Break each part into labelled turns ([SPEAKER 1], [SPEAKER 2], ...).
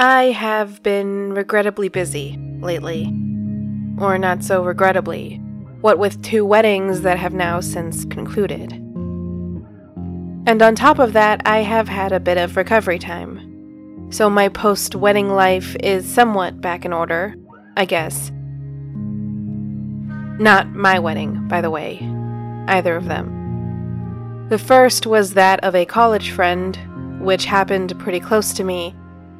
[SPEAKER 1] I have been regrettably busy lately. Or not so regrettably, what with two weddings that have now since concluded. And on top of that, I have had a bit of recovery time. So my post wedding life is somewhat back in order, I guess. Not my wedding, by the way, either of them. The first was that of a college friend, which happened pretty close to me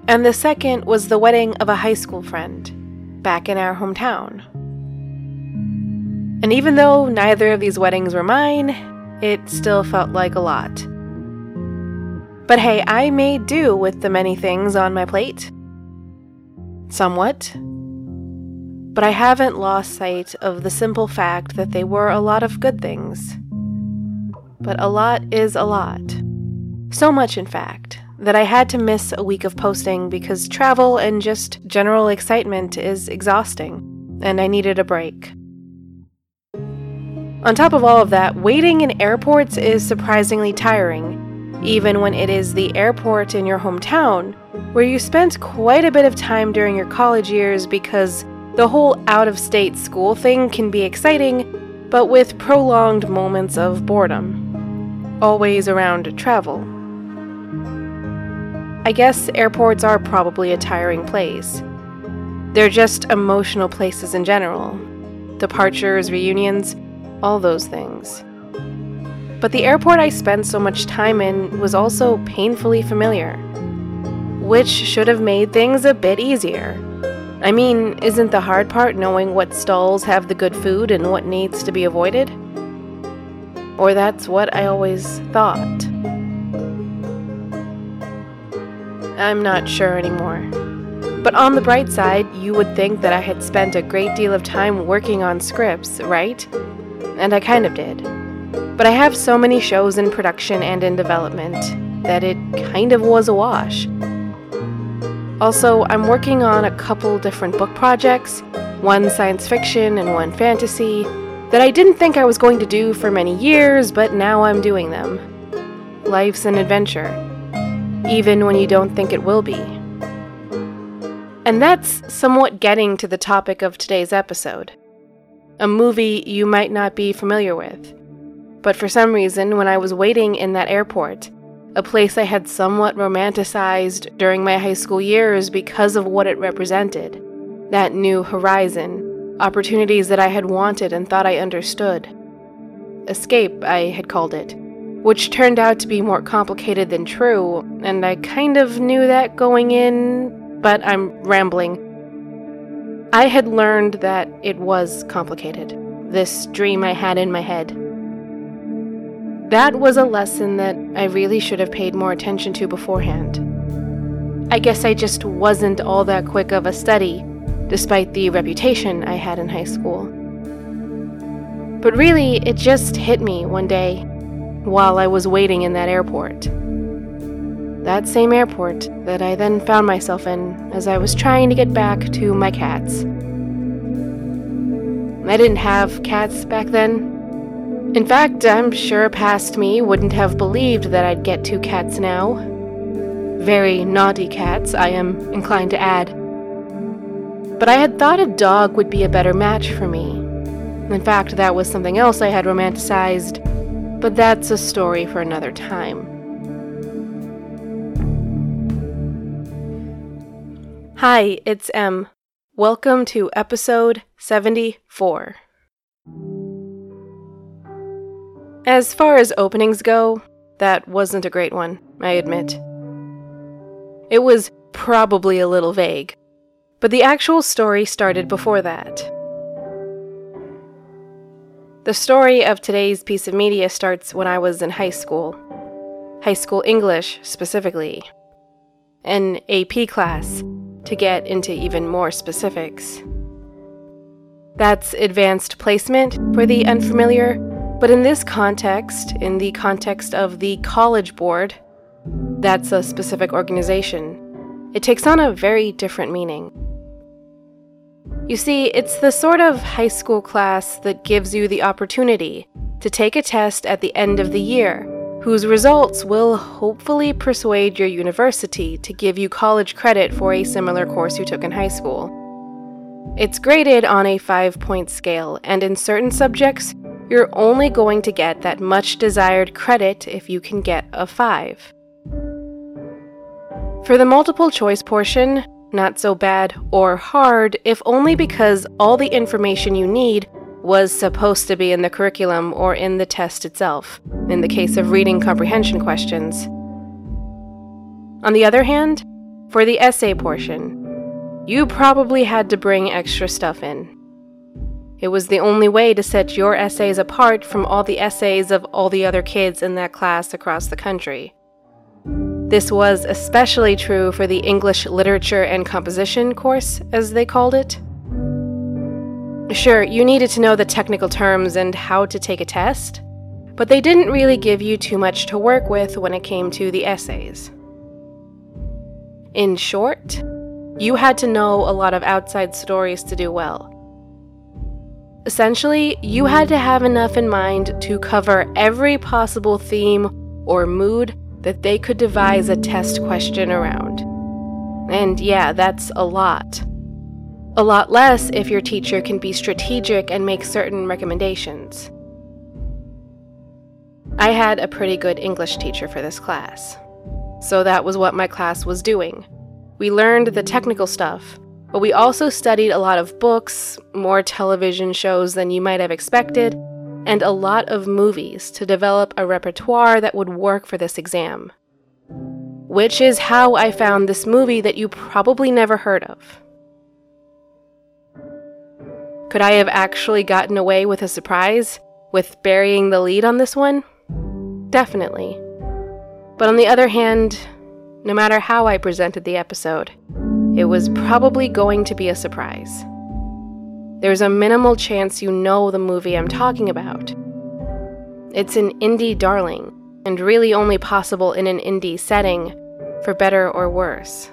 [SPEAKER 1] and the second was the wedding of a high school friend, back in our hometown. And even though neither of these weddings were mine, it still felt like a lot. But hey, I made do with the many things on my plate. Somewhat. But I haven't lost sight of the simple fact that they were a lot of good things. But a lot is a lot. So much, in fact, that I had to miss a week of posting because travel and just general excitement is exhausting, and I needed a break. On top of all of that, waiting in airports is surprisingly tiring, even when it is the airport in your hometown, where you spent quite a bit of time during your college years because the whole out of state school thing can be exciting, but with prolonged moments of boredom. Always around travel. I guess airports are probably a tiring place. They're just emotional places in general departures, reunions, all those things. But the airport I spent so much time in was also painfully familiar, which should have made things a bit easier. I mean, isn't the hard part knowing what stalls have the good food and what needs to be avoided? Or that's what I always thought. I'm not sure anymore. But on the bright side, you would think that I had spent a great deal of time working on scripts, right? And I kind of did. But I have so many shows in production and in development that it kind of was a wash. Also, I'm working on a couple different book projects one science fiction and one fantasy that I didn't think I was going to do for many years, but now I'm doing them. Life's an adventure even when you don't think it will be. And that's somewhat getting to the topic of today's episode a movie you might not be familiar with. But for some reason, when I was waiting in that airport, a place I had somewhat romanticized during my high school years because of what it represented that new horizon, opportunities that I had wanted and thought I understood. Escape, I had called it which turned out to be more complicated than true, and I kind of knew that going in, but I'm rambling. I had learned that it was complicated, this dream I had in my head. That was a lesson that I really should have paid more attention to beforehand. I guess I just wasn't all that quick of a study, despite the reputation I had in high school. But really, it just hit me one day while I was waiting in that airport. That same airport that I then found myself in as I was trying to get back to my cats. I didn't have cats back then. In fact, I'm sure past me wouldn't have believed that I'd get two cats now. Very naughty cats, I am inclined to add. But I had thought a dog would be a better match for me. In fact, that was something else I had romanticized but that's a story for another time. Hi, it's M. Welcome to episode 74. As far as openings go, that wasn't a great one, I admit. It was probably a little vague, but the actual story started before that. The story of today's piece of media starts when I was in high school. High school English, specifically. An AP class, to get into even more specifics. That's advanced placement for the unfamiliar, but in this context, in the context of the College Board, that's a specific organization. It takes on a very different meaning. You see, it's the sort of high school class that gives you the opportunity to take a test at the end of the year whose results will hopefully persuade your university to give you college credit for a similar course you took in high school. It's graded on a five point scale, and in certain subjects, you're only going to get that much desired credit if you can get a 5. For the multiple choice portion, not so bad or hard, if only because all the information you need was supposed to be in the curriculum or in the test itself, in the case of reading comprehension questions. On the other hand, for the essay portion, you probably had to bring extra stuff in. It was the only way to set your essays apart from all the essays of all the other kids in that class across the country. This was especially true for the English Literature and Composition course, as they called it. Sure, you needed to know the technical terms and how to take a test, but they didn't really give you too much to work with when it came to the essays. In short, you had to know a lot of outside stories to do well. Essentially, you had to have enough in mind to cover every possible theme or mood that they could devise a test question around. And yeah, that's a lot. A lot less if your teacher can be strategic and make certain recommendations. I had a pretty good English teacher for this class. So that was what my class was doing. We learned the technical stuff, but we also studied a lot of books, more television shows than you might have expected, and a lot of movies to develop a repertoire that would work for this exam. Which is how I found this movie that you probably never heard of. Could I have actually gotten away with a surprise? With burying the lead on this one? Definitely. But on the other hand, no matter how I presented the episode, it was probably going to be a surprise. There's a minimal chance you know the movie I'm talking about. It's an indie darling, and really only possible in an indie setting, for better or worse.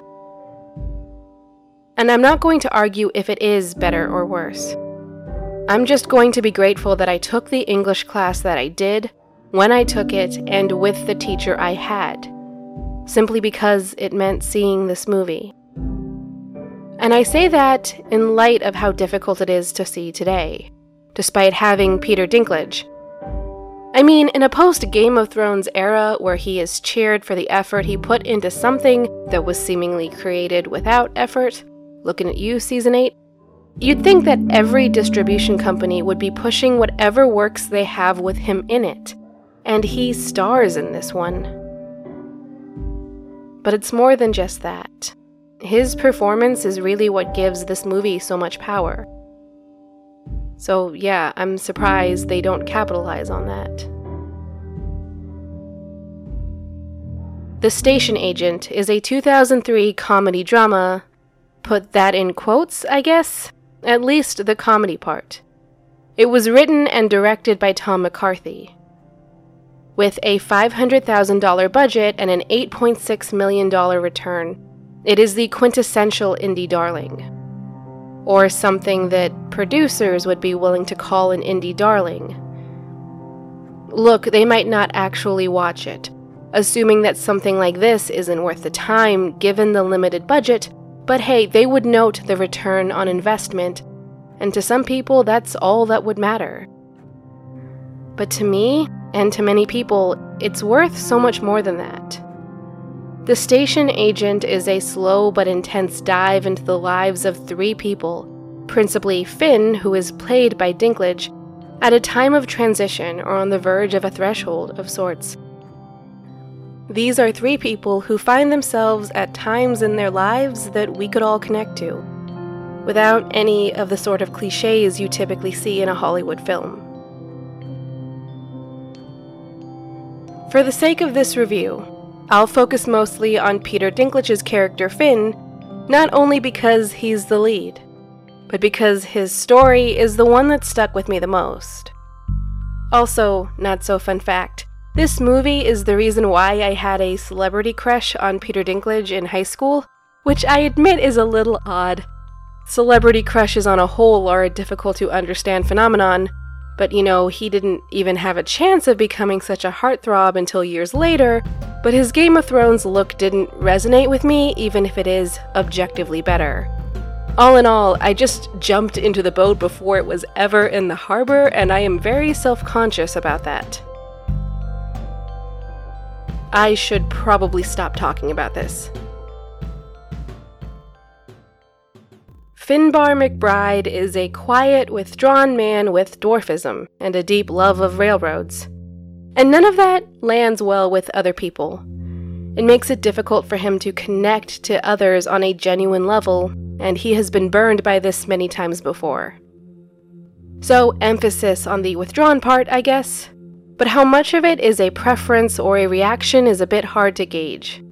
[SPEAKER 1] And I'm not going to argue if it is better or worse. I'm just going to be grateful that I took the English class that I did, when I took it, and with the teacher I had, simply because it meant seeing this movie. And I say that in light of how difficult it is to see today, despite having Peter Dinklage. I mean, in a post Game of Thrones era where he is cheered for the effort he put into something that was seemingly created without effort, looking at you, Season 8, You'd think that every distribution company would be pushing whatever works they have with him in it, and he stars in this one. But it's more than just that. His performance is really what gives this movie so much power. So, yeah, I'm surprised they don't capitalize on that. The Station Agent is a 2003 comedy drama. Put that in quotes, I guess, at least the comedy part. It was written and directed by Tom McCarthy. With a $500,000 budget and an $8.6 million return, it is the quintessential indie darling. Or something that producers would be willing to call an indie darling. Look, they might not actually watch it, assuming that something like this isn't worth the time given the limited budget but hey, they would note the return on investment, and to some people, that's all that would matter. But to me, and to many people, it's worth so much more than that. The station agent is a slow but intense dive into the lives of three people, principally Finn, who is played by Dinklage, at a time of transition or on the verge of a threshold of sorts. These are three people who find themselves at times in their lives that we could all connect to, without any of the sort of cliches you typically see in a Hollywood film. For the sake of this review, I'll focus mostly on Peter Dinklage's character Finn, not only because he's the lead, but because his story is the one that stuck with me the most. Also, not so fun fact this movie is the reason why I had a celebrity crush on Peter Dinklage in high school, which I admit is a little odd. Celebrity crushes on a whole are a difficult to understand phenomenon, But you know, he didn't even have a chance of becoming such a heartthrob until years later, but his Game of Thrones look didn't resonate with me, even if it is objectively better. All in all, I just jumped into the boat before it was ever in the harbor, and I am very self conscious about that. I should probably stop talking about this. Finbar McBride is a quiet, withdrawn man with dwarfism and a deep love of railroads. And none of that lands well with other people. It makes it difficult for him to connect to others on a genuine level, and he has been burned by this many times before. So, emphasis on the withdrawn part, I guess. But how much of it is a preference or a reaction is a bit hard to gauge.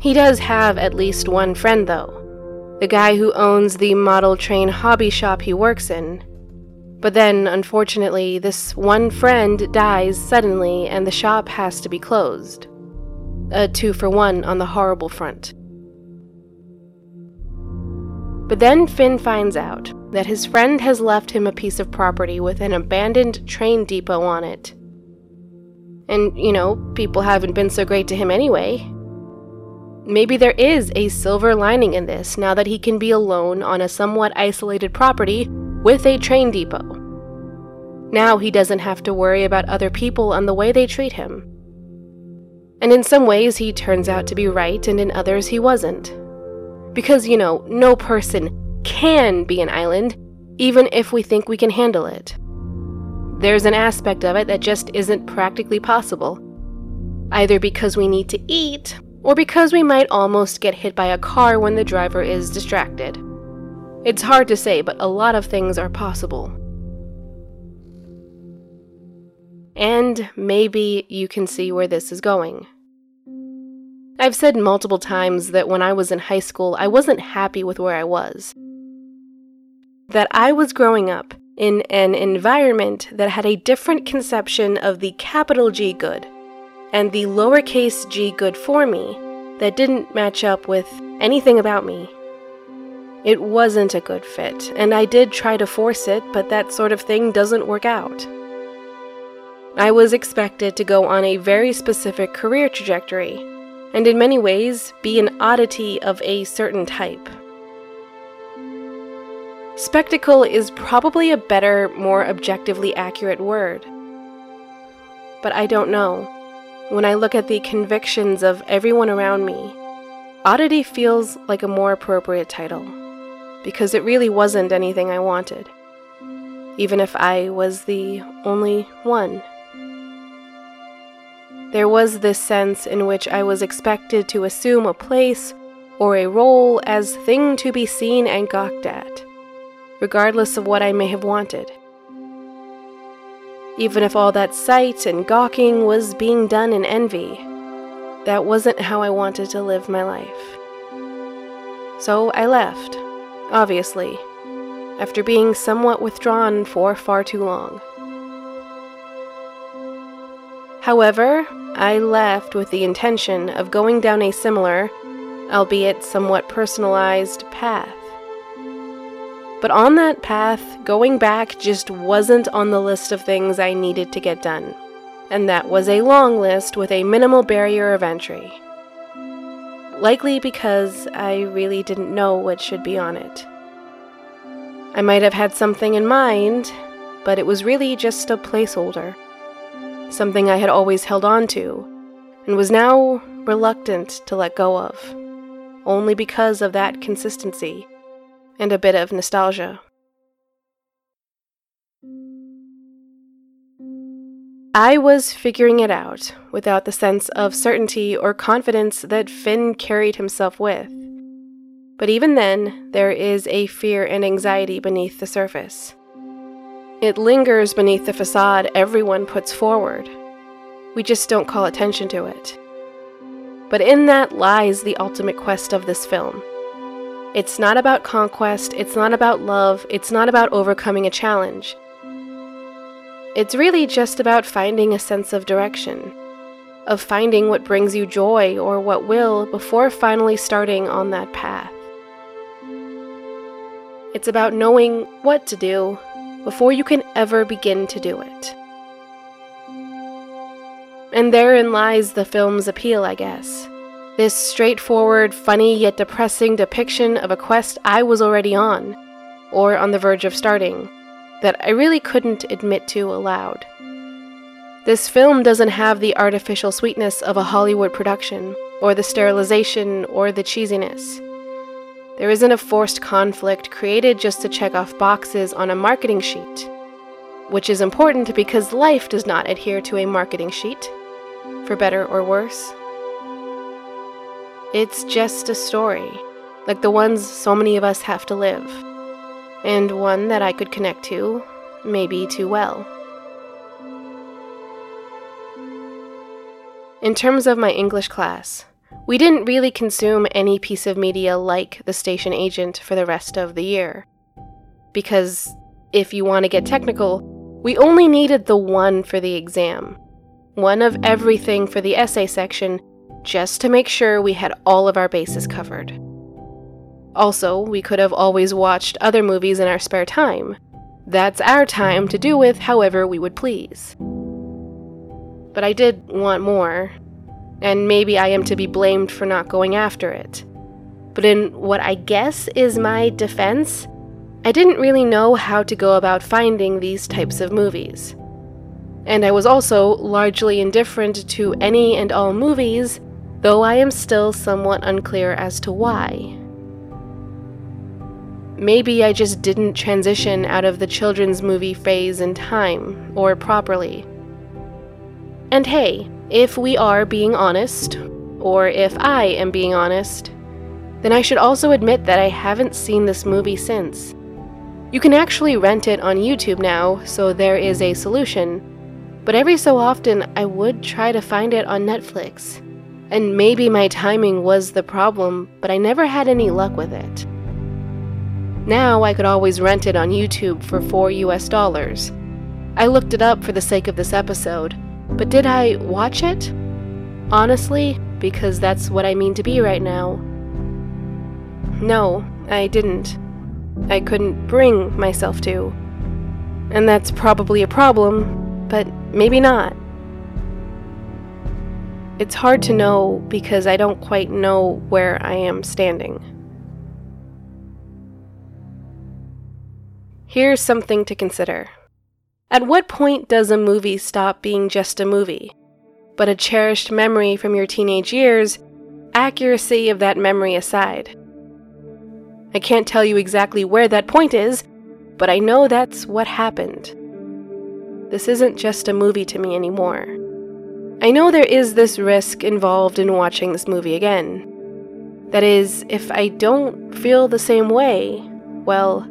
[SPEAKER 1] He does have at least one friend, though the guy who owns the model train hobby shop he works in. But then, unfortunately, this one friend dies suddenly and the shop has to be closed. A two for one on the horrible front. But then Finn finds out that his friend has left him a piece of property with an abandoned train depot on it. And, you know, people haven't been so great to him anyway. Maybe there is a silver lining in this now that he can be alone on a somewhat isolated property with a train depot. Now he doesn't have to worry about other people and the way they treat him. And in some ways, he turns out to be right, and in others, he wasn't. Because, you know, no person can be an island, even if we think we can handle it. There's an aspect of it that just isn't practically possible. Either because we need to eat, or because we might almost get hit by a car when the driver is distracted. It's hard to say, but a lot of things are possible. And maybe you can see where this is going. I've said multiple times that when I was in high school, I wasn't happy with where I was. That I was growing up in an environment that had a different conception of the capital G good and the lowercase g good for me that didn't match up with anything about me. It wasn't a good fit, and I did try to force it, but that sort of thing doesn't work out. I was expected to go on a very specific career trajectory, and in many ways be an oddity of a certain type. Spectacle is probably a better, more objectively accurate word. But I don't know. When I look at the convictions of everyone around me, oddity feels like a more appropriate title, because it really wasn't anything I wanted, even if I was the only one. There was this sense in which I was expected to assume a place or a role as thing to be seen and gawked at, regardless of what I may have wanted even if all that sight and gawking was being done in envy. That wasn't how I wanted to live my life. So I left, obviously, after being somewhat withdrawn for far too long. However, I left with the intention of going down a similar, albeit somewhat personalized, path. But on that path, going back just wasn't on the list of things I needed to get done. And that was a long list with a minimal barrier of entry. Likely because I really didn't know what should be on it. I might have had something in mind, but it was really just a placeholder. Something I had always held on to, and was now reluctant to let go of, only because of that consistency and a bit of nostalgia. I was figuring it out without the sense of certainty or confidence that Finn carried himself with. But even then, there is a fear and anxiety beneath the surface. It lingers beneath the facade everyone puts forward. We just don't call attention to it. But in that lies the ultimate quest of this film it's not about conquest, it's not about love, it's not about overcoming a challenge. It's really just about finding a sense of direction, of finding what brings you joy or what will before finally starting on that path. It's about knowing what to do before you can ever begin to do it. And therein lies the film's appeal, I guess. This straightforward, funny, yet depressing depiction of a quest I was already on, or on the verge of starting, that I really couldn't admit to aloud. This film doesn't have the artificial sweetness of a Hollywood production, or the sterilization, or the cheesiness. There isn't a forced conflict created just to check off boxes on a marketing sheet, which is important because life does not adhere to a marketing sheet, for better or worse. It's just a story, like the ones so many of us have to live, and one that I could connect to, maybe too well. In terms of my English class, we didn't really consume any piece of media like The Station Agent for the rest of the year. Because, if you want to get technical, we only needed the one for the exam. One of everything for the essay section, just to make sure we had all of our bases covered. Also, we could have always watched other movies in our spare time. That's our time to do with however we would please but I did want more, and maybe I am to be blamed for not going after it. But in what I guess is my defense, I didn't really know how to go about finding these types of movies. And I was also largely indifferent to any and all movies, though I am still somewhat unclear as to why. Maybe I just didn't transition out of the children's movie phase in time, or properly. And hey, if we are being honest, or if I am being honest, then I should also admit that I haven't seen this movie since. You can actually rent it on YouTube now, so there is a solution. But every so often, I would try to find it on Netflix. And maybe my timing was the problem, but I never had any luck with it. Now I could always rent it on YouTube for 4 US dollars. I looked it up for the sake of this episode, but did I watch it? Honestly, because that's what I mean to be right now. No, I didn't. I couldn't bring myself to. And that's probably a problem, but maybe not. It's hard to know because I don't quite know where I am standing. Here's something to consider. At what point does a movie stop being just a movie, but a cherished memory from your teenage years, accuracy of that memory aside? I can't tell you exactly where that point is, but I know that's what happened. This isn't just a movie to me anymore. I know there is this risk involved in watching this movie again. That is, if I don't feel the same way, well,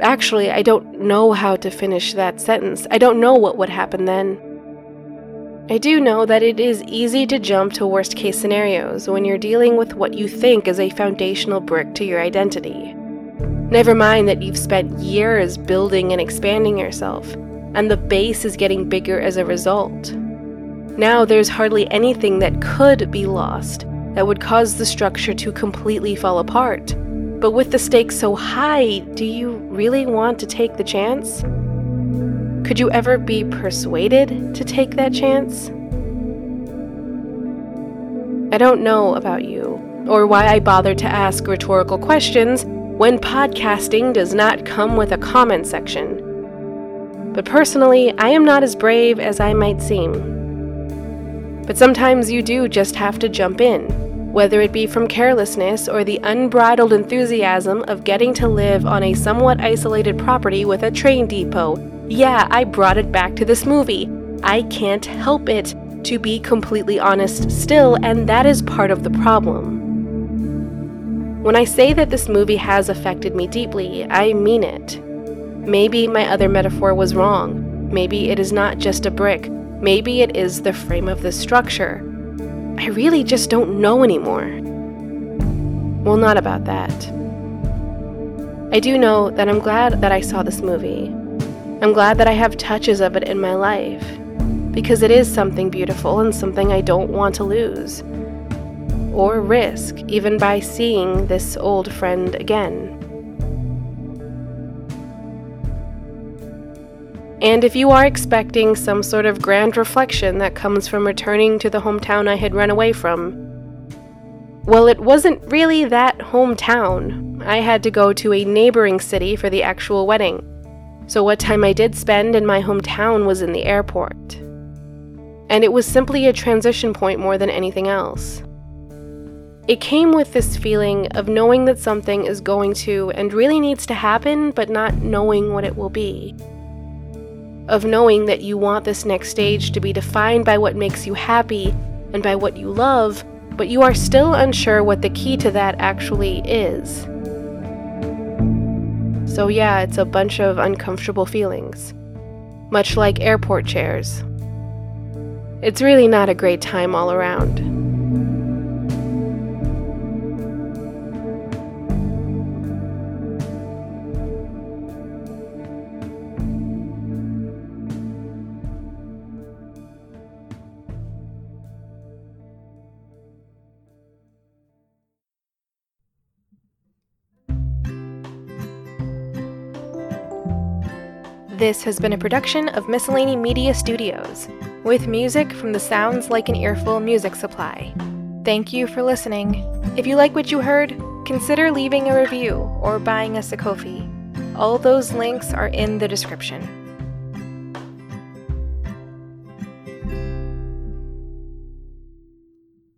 [SPEAKER 1] Actually, I don't know how to finish that sentence. I don't know what would happen then. I do know that it is easy to jump to worst case scenarios when you're dealing with what you think is a foundational brick to your identity. Never mind that you've spent years building and expanding yourself, and the base is getting bigger as a result. Now there's hardly anything that could be lost that would cause the structure to completely fall apart. But with the stakes so high, do you really want to take the chance? Could you ever be persuaded to take that chance? I don't know about you, or why I bother to ask rhetorical questions when podcasting does not come with a comment section. But personally, I am not as brave as I might seem. But sometimes you do just have to jump in whether it be from carelessness or the unbridled enthusiasm of getting to live on a somewhat isolated property with a train depot. Yeah, I brought it back to this movie. I can't help it, to be completely honest, still, and that is part of the problem. When I say that this movie has affected me deeply, I mean it. Maybe my other metaphor was wrong. Maybe it is not just a brick. Maybe it is the frame of the structure. I really just don't know anymore. Well, not about that. I do know that I'm glad that I saw this movie. I'm glad that I have touches of it in my life, because it is something beautiful and something I don't want to lose or risk, even by seeing this old friend again. And if you are expecting some sort of grand reflection that comes from returning to the hometown I had run away from, well, it wasn't really that hometown. I had to go to a neighboring city for the actual wedding. So, what time I did spend in my hometown was in the airport. And it was simply a transition point more than anything else. It came with this feeling of knowing that something is going to and really needs to happen, but not knowing what it will be. Of knowing that you want this next stage to be defined by what makes you happy and by what you love, but you are still unsure what the key to that actually is. So, yeah, it's a bunch of uncomfortable feelings, much like airport chairs. It's really not a great time all around. This has been a production of Miscellany Media Studios, with music from the Sounds Like an Earful music supply. Thank you for listening. If you like what you heard, consider leaving a review or buying us a Ko-fi. All those links are in the description.